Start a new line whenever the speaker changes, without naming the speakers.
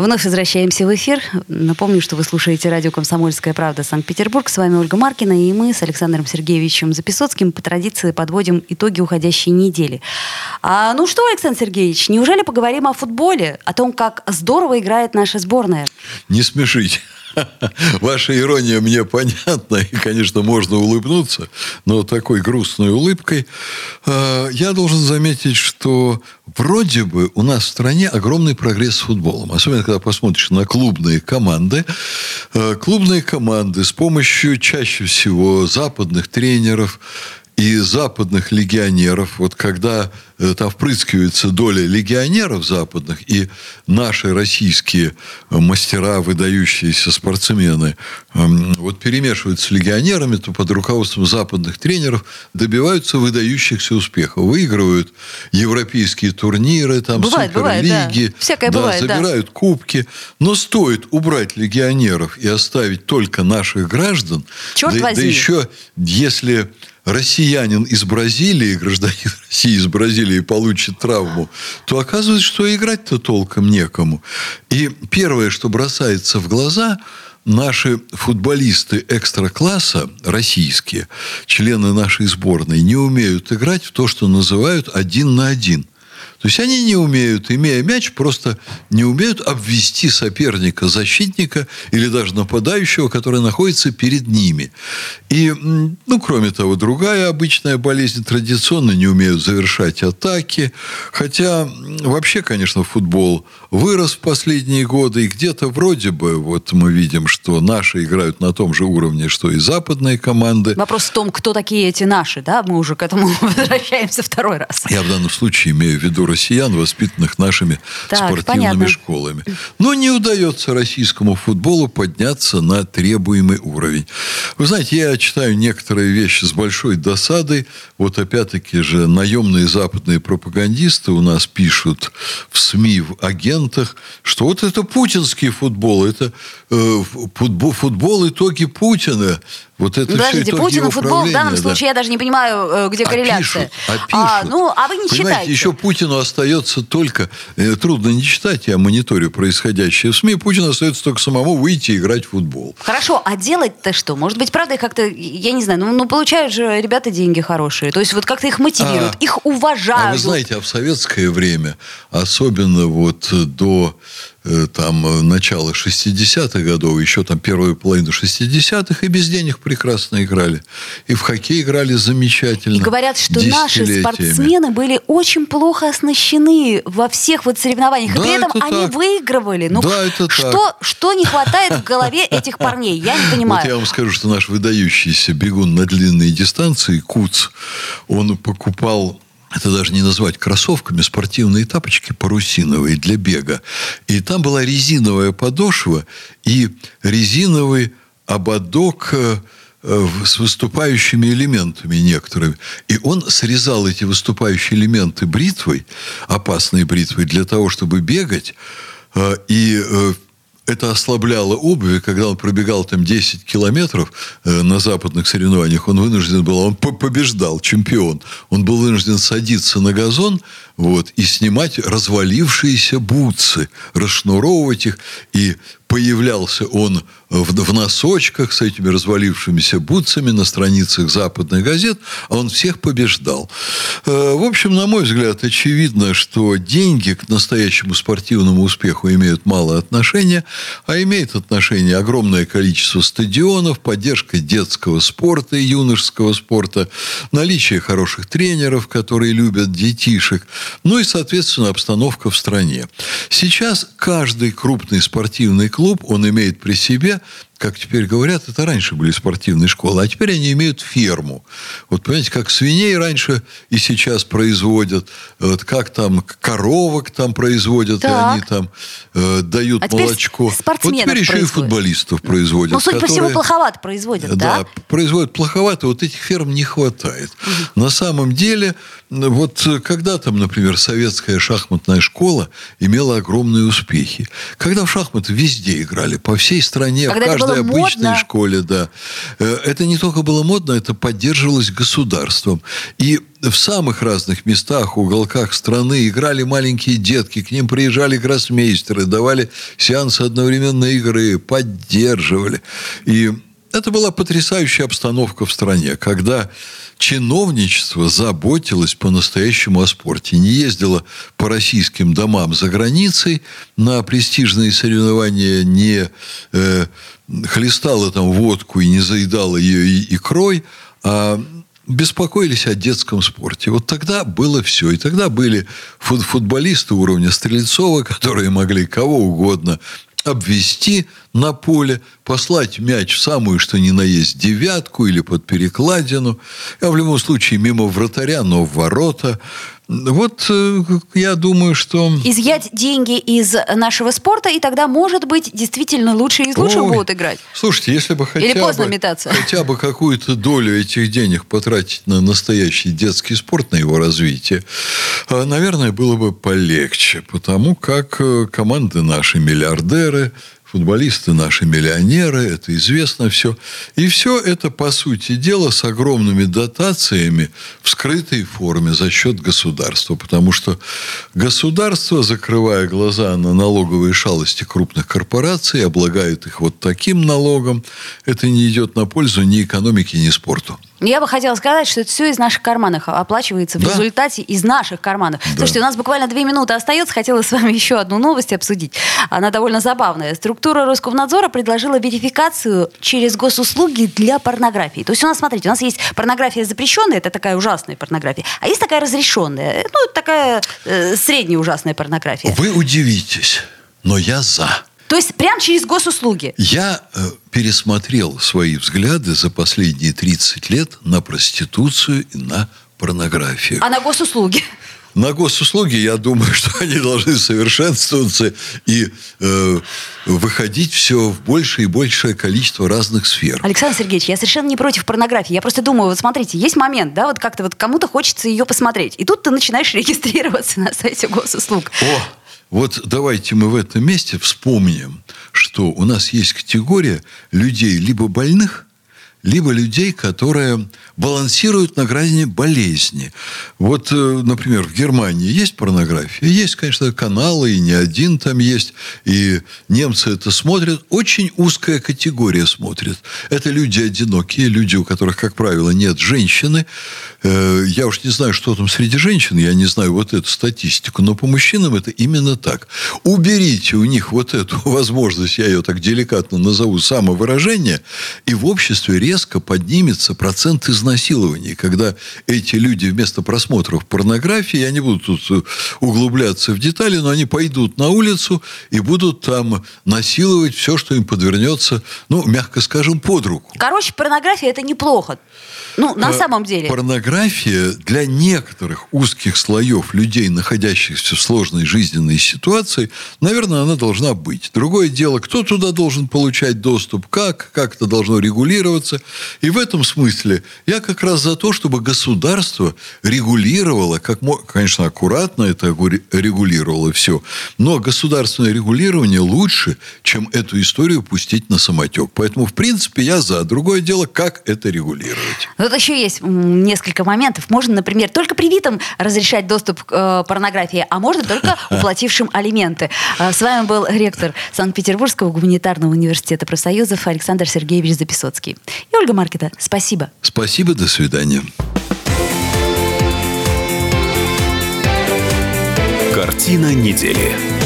Вновь возвращаемся в эфир. Напомню, что вы слушаете радио «Комсомольская правда» Санкт-Петербург. С вами Ольга Маркина, и мы с Александром Сергеевичем Записоцким по традиции подводим итоги уходящей недели. А, ну что, Александр Сергеевич, неужели поговорим о футболе, о том, как здорово играет наша сборная?
Не смешите. Ваша ирония мне понятна, и, конечно, можно улыбнуться, но такой грустной улыбкой. А, я должен заметить, что вроде бы у нас в стране огромный прогресс с футболом. Особенно, когда посмотришь на клубные команды. А, клубные команды с помощью чаще всего западных тренеров, и западных легионеров, вот когда э, там впрыскивается доля легионеров западных, и наши российские мастера, выдающиеся спортсмены, эм, вот перемешиваются с легионерами, то под руководством западных тренеров добиваются выдающихся успехов. Выигрывают европейские турниры, там,
бывает, суперлиги,
бывает, да. Всякое да, бывает, забирают да. кубки. Но стоит убрать легионеров и оставить только наших граждан,
Черт
да,
возьми.
да еще если россиянин из Бразилии, гражданин России из Бразилии получит травму, то оказывается, что играть-то толком некому. И первое, что бросается в глаза, наши футболисты экстра-класса, российские, члены нашей сборной, не умеют играть в то, что называют один на один. То есть они не умеют, имея мяч, просто не умеют обвести соперника, защитника или даже нападающего, который находится перед ними. И, ну, кроме того, другая обычная болезнь традиционно не умеют завершать атаки. Хотя вообще, конечно, футбол вырос в последние годы. И где-то вроде бы вот мы видим, что наши играют на том же уровне, что и западные команды.
Вопрос в том, кто такие эти наши, да? Мы уже к этому возвращаемся второй раз.
Я в данном случае имею в виду россиян, воспитанных нашими так, спортивными понятно. школами. Но не удается российскому футболу подняться на требуемый уровень. Вы знаете, я читаю некоторые вещи с большой досадой. Вот опять-таки же наемные западные пропагандисты у нас пишут в СМИ, в агентах, что вот это путинский футбол, это футбол, футбол итоги Путина. Вот это
Подождите, Путин и футбол в данном да. случае я даже не понимаю, э, где а корреляция.
Пишут, а, пишут. а,
ну, а вы не Понимаете, читаете.
еще Путину остается только, э, трудно не читать, я мониторю происходящее в СМИ, Путину остается только самому выйти и играть в футбол.
Хорошо, а делать-то что? Может быть, правда, как-то, я не знаю, ну, ну получают же ребята деньги хорошие, то есть вот как-то их мотивируют, а, их уважают. А
вы знаете, а в советское время, особенно вот до Э, там э, начала 60-х годов, еще там первую половину 60-х, и без денег прекрасно играли. И в хоккей играли замечательно. И
говорят, что наши спортсмены были очень плохо оснащены во всех вот соревнованиях. Да, и при этом они так. выигрывали. Ну, да, это что, так. что не хватает в голове этих парней? Я не понимаю.
Вот я вам скажу, что наш выдающийся бегун на длинные дистанции, Куц, он покупал это даже не назвать кроссовками, спортивные тапочки парусиновые для бега. И там была резиновая подошва и резиновый ободок э, с выступающими элементами некоторыми. И он срезал эти выступающие элементы бритвой, опасной бритвой, для того, чтобы бегать. Э, и э, это ослабляло обувь, когда он пробегал там 10 километров э, на западных соревнованиях, он вынужден был, он побеждал, чемпион, он был вынужден садиться на газон вот, и снимать развалившиеся бутсы, расшнуровывать их, и появлялся он в, в носочках с этими развалившимися бутсами на страницах западных газет, а он всех побеждал. Э, в общем, на мой взгляд, очевидно, что деньги к настоящему спортивному успеху имеют мало отношения, а имеет отношение огромное количество стадионов, поддержка детского спорта и юношеского спорта, наличие хороших тренеров, которые любят детишек, ну и, соответственно, обстановка в стране. Сейчас каждый крупный спортивный клуб, он имеет при себе как теперь говорят, это раньше были спортивные школы, а теперь они имеют ферму. Вот понимаете, как свиней раньше и сейчас производят, вот как там коровок там производят, так. и они там э, дают
а
молочко. Вот теперь еще
производят.
и футболистов производят.
Ну, судя которые, по всему, плоховато производят, да?
Да, производят плоховато, вот этих ферм не хватает. Угу. На самом деле, вот когда там, например, советская шахматная школа имела огромные успехи. Когда в шахматы везде играли, по всей стране, когда в каждой обычной модно. школе, да. Э, это не только было модно, это поддерживалось государством. И в самых разных местах, уголках страны играли маленькие детки, к ним приезжали гроссмейстеры, давали сеансы одновременной игры, поддерживали. И это была потрясающая обстановка в стране, когда чиновничество заботилось по-настоящему о спорте. Не ездило по российским домам за границей на престижные соревнования, не э, хлестало там водку и не заедало ее икрой, а беспокоились о детском спорте. Вот тогда было все. И тогда были футболисты уровня Стрельцова, которые могли кого угодно обвести на поле, послать мяч в самую, что ни на есть, девятку или под перекладину, а в любом случае мимо вратаря, но в ворота. Вот э, я думаю, что...
Изъять деньги из нашего спорта, и тогда, может быть, действительно лучше из лучшего Ой, будут играть.
Слушайте, если бы хотя,
Или поздно
бы,
метаться.
хотя бы какую-то долю этих денег потратить на настоящий детский спорт, на его развитие, э, наверное, было бы полегче, потому как э, команды наши миллиардеры, футболисты наши миллионеры, это известно все. И все это, по сути дела, с огромными дотациями в скрытой форме за счет государства. Потому что государство, закрывая глаза на налоговые шалости крупных корпораций, облагает их вот таким налогом. Это не идет на пользу ни экономике, ни спорту.
Я бы хотела сказать, что это все из наших карманов оплачивается в да. результате из наших карманов. Да. Слушайте, у нас буквально две минуты остается. Хотела с вами еще одну новость обсудить. Она довольно забавная. Структура Роскомнадзора предложила верификацию через госуслуги для порнографии. То есть у нас, смотрите, у нас есть порнография запрещенная, это такая ужасная порнография, а есть такая разрешенная, ну, такая э, средняя ужасная порнография.
Вы удивитесь, но я за.
То есть прямо через госуслуги?
Я э, пересмотрел свои взгляды за последние 30 лет на проституцию и на порнографию.
А на госуслуги?
На госуслуги, я думаю, что они должны совершенствоваться и э, выходить все в большее и большее количество разных сфер.
Александр Сергеевич, я совершенно не против порнографии. Я просто думаю, вот смотрите, есть момент, да, вот как-то вот кому-то хочется ее посмотреть. И тут ты начинаешь регистрироваться на сайте госуслуг.
О, вот давайте мы в этом месте вспомним, что у нас есть категория людей либо больных, либо людей, которые балансируют на грани болезни. Вот, э, например, в Германии есть порнография? Есть, конечно, каналы, и не один там есть. И немцы это смотрят. Очень узкая категория смотрит. Это люди одинокие, люди, у которых, как правило, нет женщины. Э, я уж не знаю, что там среди женщин, я не знаю вот эту статистику, но по мужчинам это именно так. Уберите у них вот эту возможность, я ее так деликатно назову, самовыражение, и в обществе резко поднимется процент изнасилований, когда эти люди вместо просмотров порнографии, я не буду тут э, углубляться в детали, но они пойдут на улицу и будут там насиловать все, что им подвернется, ну, мягко скажем, под руку.
Короче, порнография – это неплохо. Ну, на а, самом деле.
Порнография для некоторых узких слоев людей, находящихся в сложной жизненной ситуации, наверное, она должна быть. Другое дело, кто туда должен получать доступ, как, как это должно регулироваться. И в этом смысле я как раз за то, чтобы государство регулировало, как, конечно, аккуратно это регулировало все, но государственное регулирование лучше, чем эту историю пустить на самотек. Поэтому, в принципе, я за. Другое дело, как это регулировать.
Тут еще есть несколько моментов. Можно, например, только привитым разрешать доступ к э, порнографии, а можно только уплатившим алименты. Э, с вами был ректор Санкт-Петербургского гуманитарного университета профсоюзов Александр Сергеевич Записоцкий. И Ольга Маркета. Спасибо.
Спасибо, до свидания.
Картина недели.